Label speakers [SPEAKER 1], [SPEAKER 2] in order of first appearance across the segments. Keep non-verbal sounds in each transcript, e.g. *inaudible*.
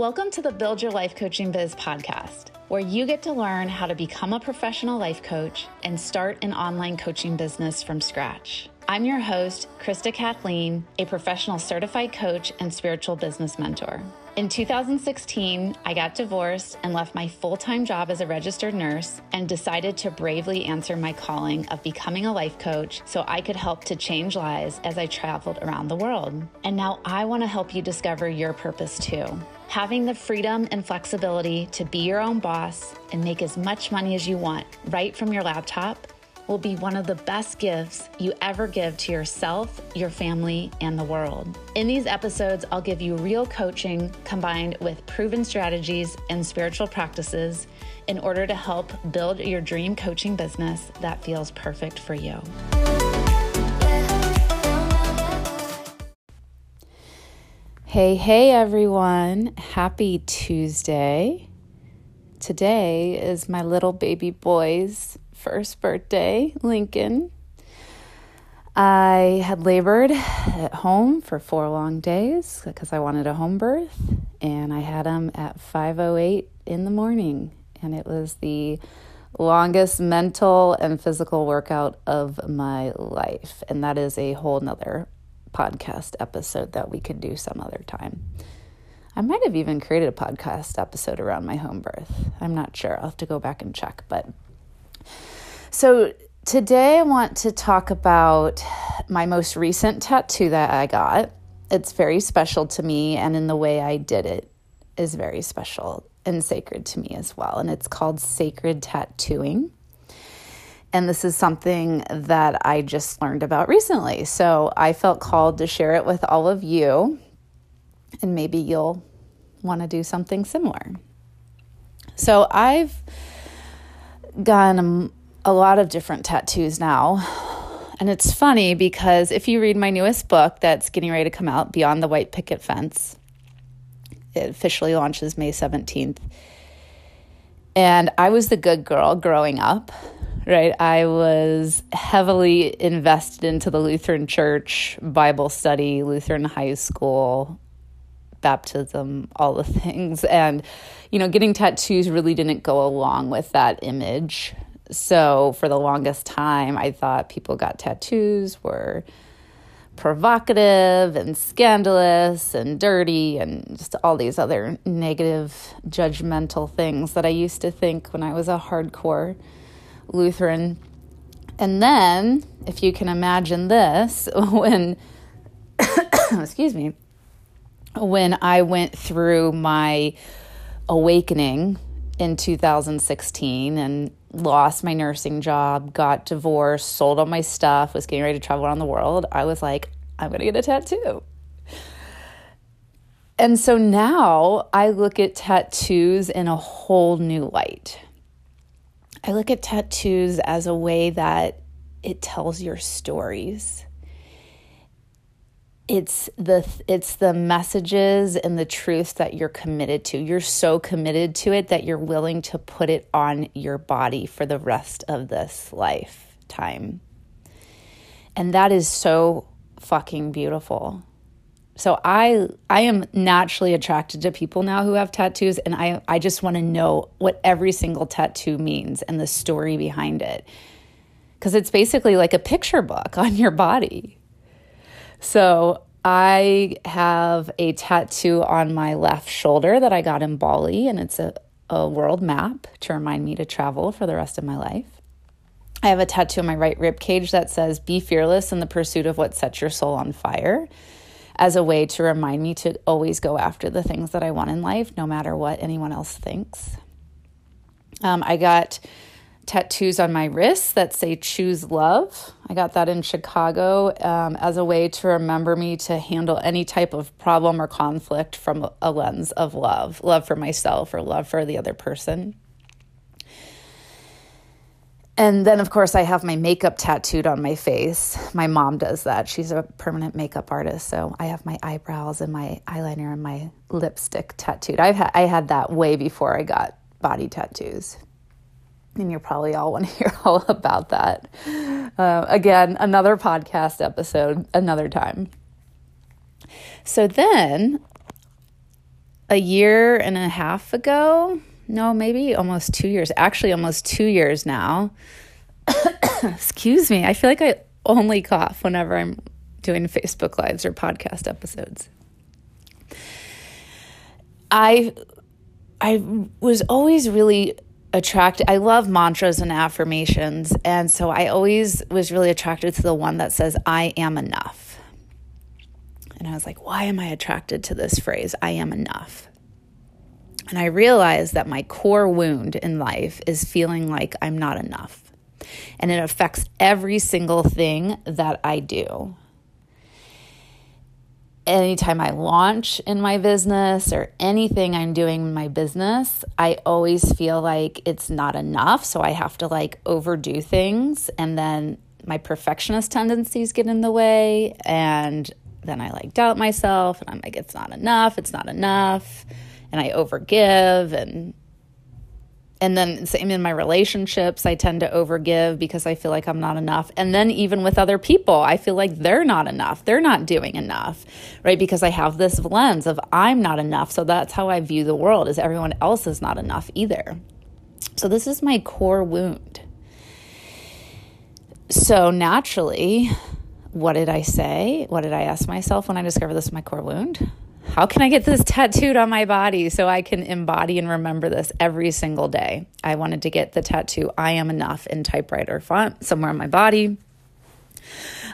[SPEAKER 1] Welcome to the Build Your Life Coaching Biz podcast, where you get to learn how to become a professional life coach and start an online coaching business from scratch. I'm your host, Krista Kathleen, a professional certified coach and spiritual business mentor. In 2016, I got divorced and left my full time job as a registered nurse and decided to bravely answer my calling of becoming a life coach so I could help to change lives as I traveled around the world. And now I want to help you discover your purpose too. Having the freedom and flexibility to be your own boss and make as much money as you want right from your laptop will be one of the best gifts you ever give to yourself, your family, and the world. In these episodes, I'll give you real coaching combined with proven strategies and spiritual practices in order to help build your dream coaching business that feels perfect for you. Hey, hey, everyone. Happy Tuesday. Today is my little baby boy's first birthday, Lincoln. I had labored at home for four long days because I wanted a home birth, and I had him at 5:08 in the morning, and it was the longest mental and physical workout of my life, and that is a whole nother podcast episode that we could do some other time. I might have even created a podcast episode around my home birth. I'm not sure. I'll have to go back and check, but so, today I want to talk about my most recent tattoo that I got. It's very special to me, and in the way I did it is very special and sacred to me as well. And it's called Sacred Tattooing. And this is something that I just learned about recently. So I felt called to share it with all of you, and maybe you'll want to do something similar. So I've gotten a lot of different tattoos now. And it's funny because if you read my newest book that's getting ready to come out, Beyond the White Picket Fence, it officially launches May 17th. And I was the good girl growing up, right? I was heavily invested into the Lutheran church, Bible study, Lutheran high school, baptism, all the *laughs* things. And, you know, getting tattoos really didn't go along with that image so for the longest time, I thought people got tattoos were provocative and scandalous and dirty and just all these other negative, judgmental things that I used to think when I was a hardcore Lutheran. And then, if you can imagine this, *laughs* when, *coughs* excuse me, when I went through my awakening in 2016 and lost my nursing job, got divorced, sold all my stuff, was getting ready to travel around the world, I was like, I'm going to get a tattoo. And so now I look at tattoos in a whole new light. I look at tattoos as a way that it tells your stories it's the it's the messages and the truths that you're committed to. You're so committed to it that you're willing to put it on your body for the rest of this lifetime. And that is so fucking beautiful. So i i am naturally attracted to people now who have tattoos and i i just want to know what every single tattoo means and the story behind it. Because it's basically like a picture book *laughs* on your body so I have a tattoo on my left shoulder that I got in Bali, and it's a, a world map to remind me to travel for the rest of my life. I have a tattoo on my right rib cage that says, Be fearless in the pursuit of what sets your soul on fire, as a way to remind me to always go after the things that I want in life, no matter what anyone else thinks. Um, I got tattoos on my wrists that say choose love. I got that in Chicago um, as a way to remember me to handle any type of problem or conflict from a lens of love love for myself or love for the other person. And then, of course, I have my makeup tattooed on my face. My mom does that. She's a permanent makeup artist. So I have my eyebrows and my eyeliner and my lipstick tattooed. I've ha- I had that way before I got body tattoos and you probably all want to *laughs* hear all about that. Uh, again, another podcast episode, another time. So then a year and a half ago. No, maybe almost two years. Actually, almost two years now. *coughs* Excuse me. I feel like I only cough whenever I'm doing Facebook Lives or podcast episodes. I I was always really attracted I love mantras and affirmations and so I always was really attracted to the one that says I am enough. And I was like, why am I attracted to this phrase I am enough? And I realized that my core wound in life is feeling like I'm not enough. And it affects every single thing that I do anytime I launch in my business or anything I'm doing in my business, I always feel like it's not enough. So I have to like overdo things. And then my perfectionist tendencies get in the way. And then I like doubt myself. And I'm like, it's not enough. It's not enough. And I overgive. And and then same in my relationships i tend to overgive because i feel like i'm not enough. And then even with other people i feel like they're not enough. They're not doing enough right? Because i have this lens of i'm not enough. So that's how i view the world is everyone else is not enough either. So this is my core wound. So naturally what did i say? What did i ask myself when i discovered this is my core wound how can I get this tattooed on my body so I can embody and remember this every single day? I wanted to get the tattoo I am enough in typewriter font somewhere on my body.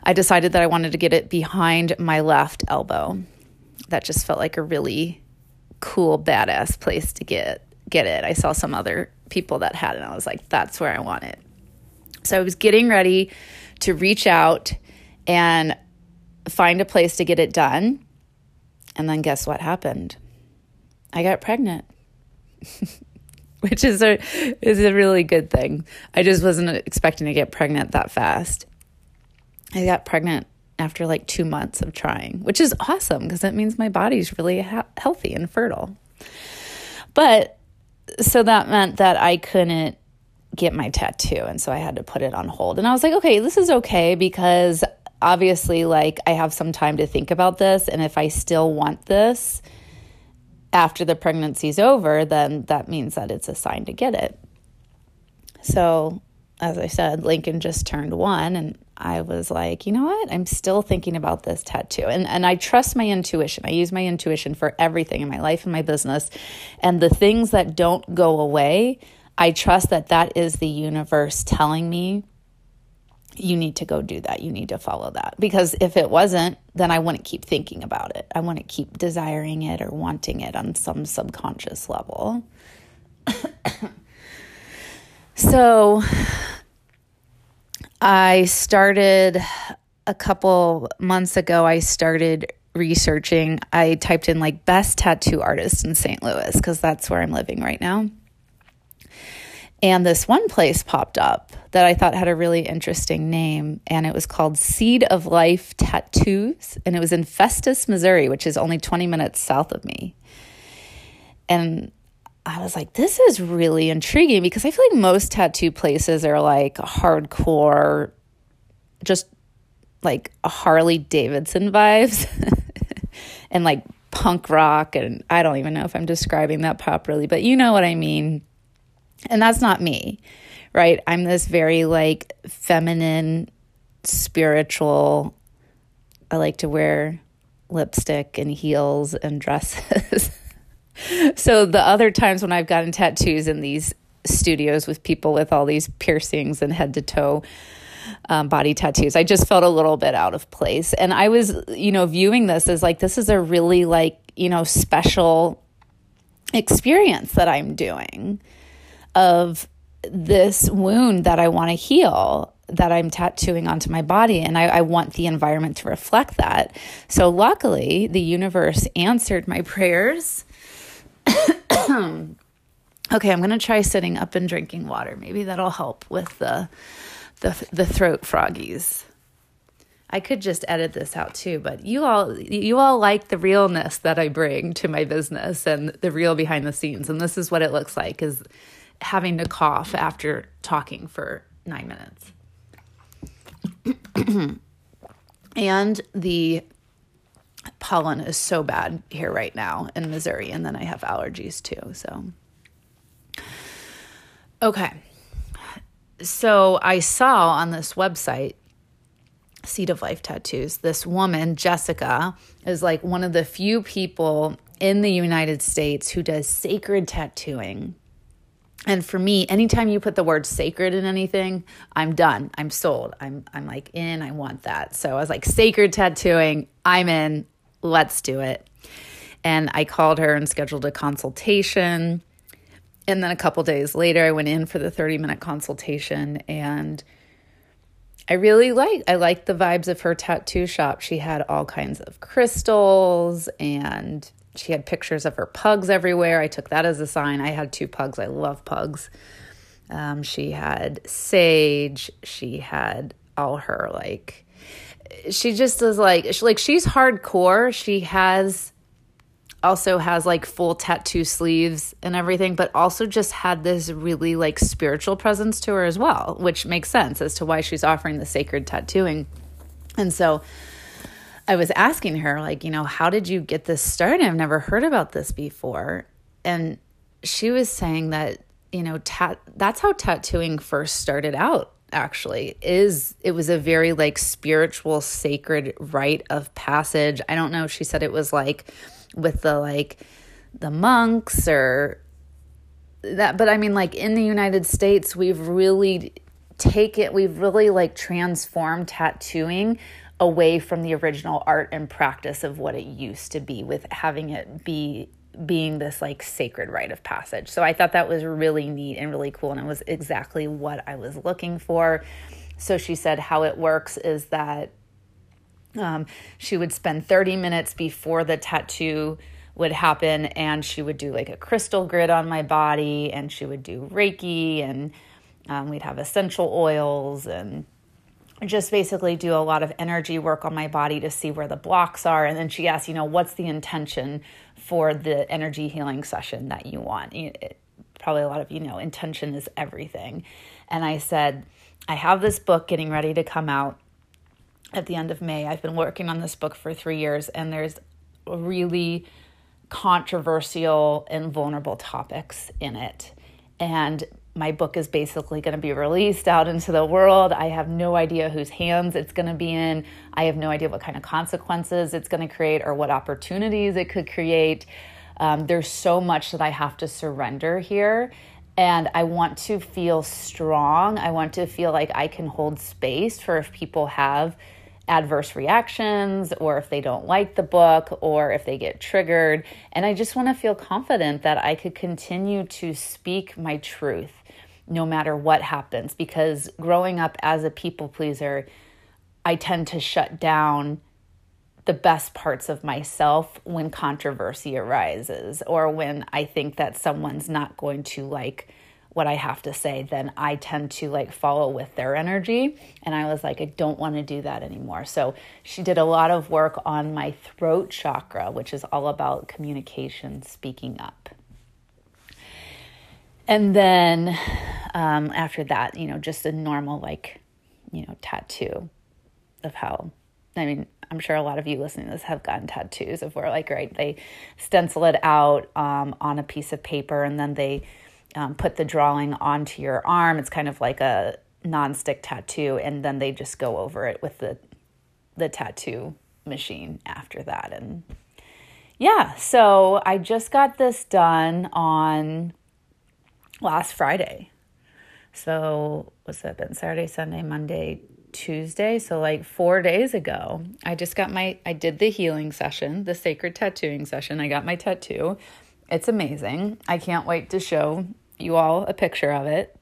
[SPEAKER 1] I decided that I wanted to get it behind my left elbow. That just felt like a really cool badass place to get get it. I saw some other people that had it and I was like that's where I want it. So I was getting ready to reach out and find a place to get it done and then guess what happened? I got pregnant. *laughs* Which is a is a really good thing. I just wasn't expecting to get pregnant that fast. I got pregnant after like 2 months of trying, which is awesome because that means my body's really ha- healthy and fertile. But so that meant that I couldn't get my tattoo and so I had to put it on hold. And I was like, okay, this is okay because obviously like I have some time to think about this and if I still want this after the pregnancy's over, then that means that it's a sign to get it. So, as I said, Lincoln just turned 1 and I was like, you know what? I'm still thinking about this tattoo. And and I trust my intuition. I use my intuition for everything in my life and my business. And the things that don't go away, I trust that that is the universe telling me you need to go do that. You need to follow that. Because if it wasn't, then I wouldn't keep thinking about it. I wouldn't keep desiring it or wanting it on some subconscious level. *coughs* so I started a couple months ago, I started researching. I typed in like best tattoo artist in St. Louis because that's where I'm living right now. And this one place popped up that I thought had a really interesting name, and it was called Seed of Life Tattoos, and it was in Festus, Missouri, which is only 20 minutes south of me. And I was like, this is really intriguing because I feel like most tattoo places are like hardcore, just like Harley Davidson vibes *laughs* and like punk rock. And I don't even know if I'm describing that properly, but you know what I mean. And that's not me, right? I'm this very like feminine, spiritual, I like to wear lipstick and heels and dresses. *laughs* so the other times when I've gotten tattoos in these studios with people with all these piercings and head to toe um, body tattoos, I just felt a little bit out of place. And I was, you know, viewing this as like, this is a really like, you know, special experience that I'm doing of this wound that I want to heal that I'm tattooing onto my body, and I, I, want the environment to reflect that. So, luckily, the universe answered my prayers. *coughs* okay, I'm going to try sitting up and drinking water. Maybe that'll help with the the the throat froggies. I could just edit this out too, but you all you all like the realness that I bring to my business and the real behind the scenes, and this is what it looks like. Is having to cough after talking for nine minutes. *clears throat* and the pollen is so bad here right now in Missouri, and then I have allergies too. So, okay. So I saw on this website, Seed of Life Tattoos, this woman, Jessica, is like one of the few people in the United States who does sacred tattooing. And for me, anytime you put the word sacred in anything, I'm done. I'm sold. I'm I'm like in, I want that. So I was like sacred tattooing, I'm in. Let's do it. And I called her and scheduled a consultation. And then a couple days later, I went in for the 30 minute consultation and I really like I like the vibes of her tattoo shop. She had all kinds of crystals and she had pictures of her pugs everywhere. I took that as a sign. I had two pugs. I love pugs. Um, she had sage. She had all her like. She just is like she, like she's hardcore. She has also has like full tattoo sleeves and everything, but also just had this really like spiritual presence to her as well, which makes sense as to why she's offering the sacred tattooing. And so I was asking her, like, you know, how did you get this started? I've never heard about this before. And she was saying that, you know, that's how tattooing first started out actually is it was a very like spiritual sacred rite of passage i don't know she said it was like with the like the monks or that but i mean like in the united states we've really taken we've really like transformed tattooing away from the original art and practice of what it used to be with having it be being this like sacred rite of passage. So I thought that was really neat and really cool and it was exactly what I was looking for. So she said how it works is that um, she would spend 30 minutes before the tattoo would happen and she would do like a crystal grid on my body and she would do Reiki and um, we'd have essential oils and just basically do a lot of energy work on my body to see where the blocks are. And then she asked, you know, what's the intention for the energy healing session that you want? It, probably a lot of you know, intention is everything. And I said, I have this book getting ready to come out at the end of May. I've been working on this book for three years, and there's really controversial and vulnerable topics in it. And my book is basically going to be released out into the world. I have no idea whose hands it's going to be in. I have no idea what kind of consequences it's going to create or what opportunities it could create. Um, there's so much that I have to surrender here. And I want to feel strong. I want to feel like I can hold space for if people have adverse reactions or if they don't like the book or if they get triggered. And I just want to feel confident that I could continue to speak my truth no matter what happens. Because growing up as a people pleaser, I tend to shut down the best parts of myself when controversy arises or when I think that someone's not going to like what I have to say, then I tend to like follow with their energy. And I was like, I don't want to do that anymore. So she did a lot of work on my throat chakra, which is all about communication, speaking up. And then um, after that, you know, just a normal, like, you know, tattoo of how, I mean, I'm sure a lot of you listening to this have gotten tattoos of where, like, right, they stencil it out um, on a piece of paper and then they um, put the drawing onto your arm. It's kind of like a non-stick tattoo, and then they just go over it with the the tattoo machine after that. And yeah, so I just got this done on last Friday. So what's that been? Saturday, Sunday, Monday, Tuesday. So like four days ago, I just got my I did the healing session, the sacred tattooing session. I got my tattoo. It's amazing. I can't wait to show you all a picture of it.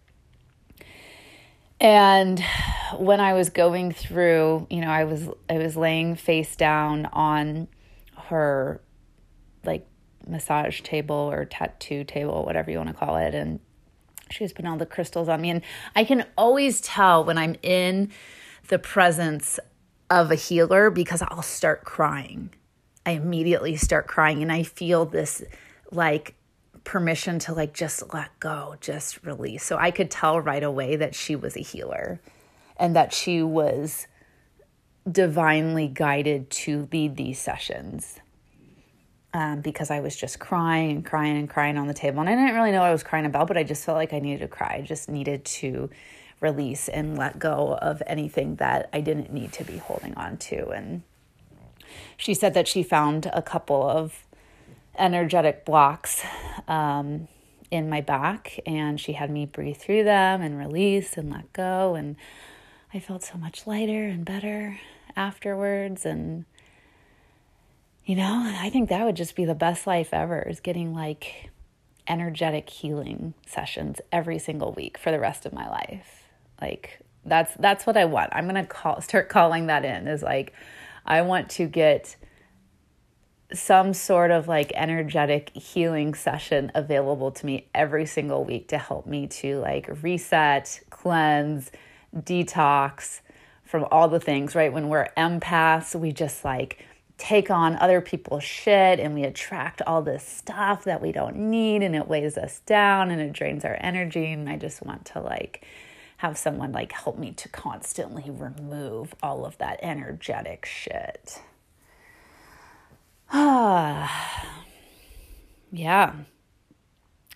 [SPEAKER 1] And when I was going through, you know, I was I was laying face down on her like massage table or tattoo table, whatever you want to call it, and she was putting all the crystals on me. And I can always tell when I'm in the presence of a healer because I'll start crying. I immediately start crying and I feel this like permission to like just let go, just release. So I could tell right away that she was a healer and that she was divinely guided to lead these sessions um, because I was just crying and crying and crying on the table. And I didn't really know what I was crying about, but I just felt like I needed to cry. I just needed to release and let go of anything that I didn't need to be holding on to. And she said that she found a couple of energetic blocks um, in my back, and she had me breathe through them and release and let go. And I felt so much lighter and better afterwards. And you know, I think that would just be the best life ever is getting like energetic healing sessions every single week for the rest of my life. Like that's that's what I want. I'm going to call start calling that in is like I want to get some sort of like energetic healing session available to me every single week to help me to like reset, cleanse, detox from all the things, right? When we're empaths, we just like take on other people's shit and we attract all this stuff that we don't need and it weighs us down and it drains our energy and I just want to like have someone like help me to constantly remove all of that energetic shit. Ah. *sighs* yeah.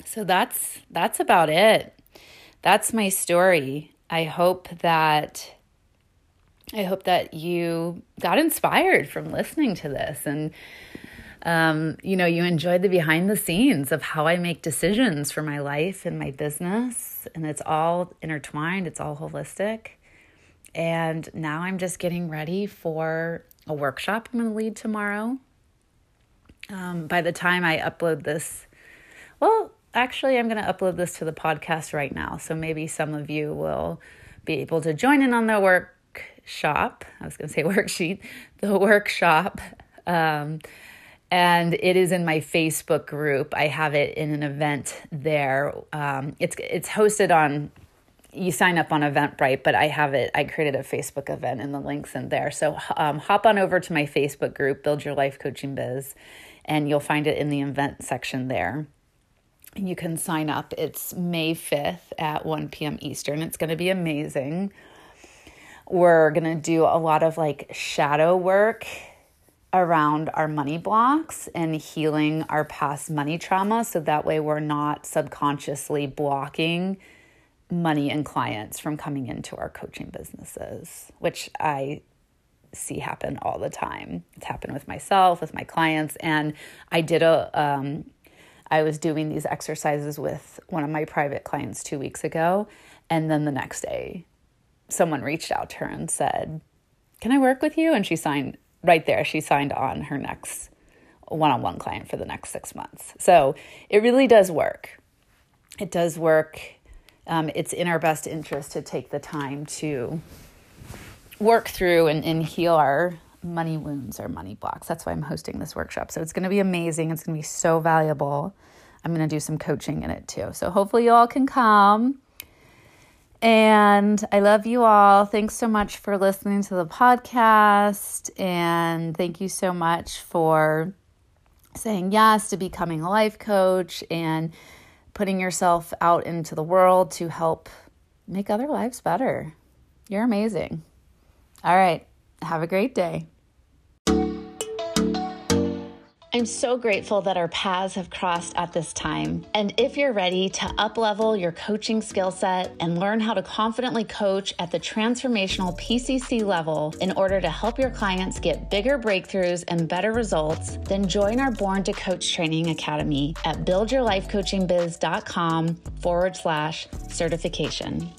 [SPEAKER 1] So that's that's about it. That's my story. I hope that I hope that you got inspired from listening to this and um, you know, you enjoyed the behind the scenes of how I make decisions for my life and my business. And it's all intertwined, it's all holistic. And now I'm just getting ready for a workshop I'm going to lead tomorrow. Um, by the time I upload this, well, actually, I'm going to upload this to the podcast right now. So maybe some of you will be able to join in on the work shop. I was going to say *laughs* worksheet, the workshop. Um, and it is in my Facebook group. I have it in an event there. Um, it's it's hosted on. You sign up on Eventbrite, but I have it. I created a Facebook event, and the links in there. So um, hop on over to my Facebook group, Build Your Life Coaching Biz, and you'll find it in the event section there. You can sign up. It's May fifth at one p.m. Eastern. It's going to be amazing. We're going to do a lot of like shadow work around our money blocks and healing our past money trauma so that way we're not subconsciously blocking money and clients from coming into our coaching businesses, which I see happen all the time. It's happened with myself, with my clients, and I did a um, I was doing these exercises with one of my private clients two weeks ago, and then the next day someone reached out to her and said, Can I work with you? And she signed right there, she signed on her next one on one client for the next six months. So it really does work. It does work. Um, it's in our best interest to take the time to work through and, and heal our money wounds or money blocks. That's why I'm hosting this workshop. So it's going to be amazing. It's going to be so valuable. I'm going to do some coaching in it too. So hopefully you all can come. And I love you all. Thanks so much for listening to the podcast. And thank you so much for saying yes to becoming a life coach and putting yourself out into the world to help make other lives better. You're amazing. All right. Have a great day. I'm so grateful that our paths have crossed at this time. And if you're ready to uplevel your coaching skill set and learn how to confidently coach at the transformational PCC level in order to help your clients get bigger breakthroughs and better results, then join our Born to Coach Training Academy at buildyourlifecoachingbiz.com forward slash certification.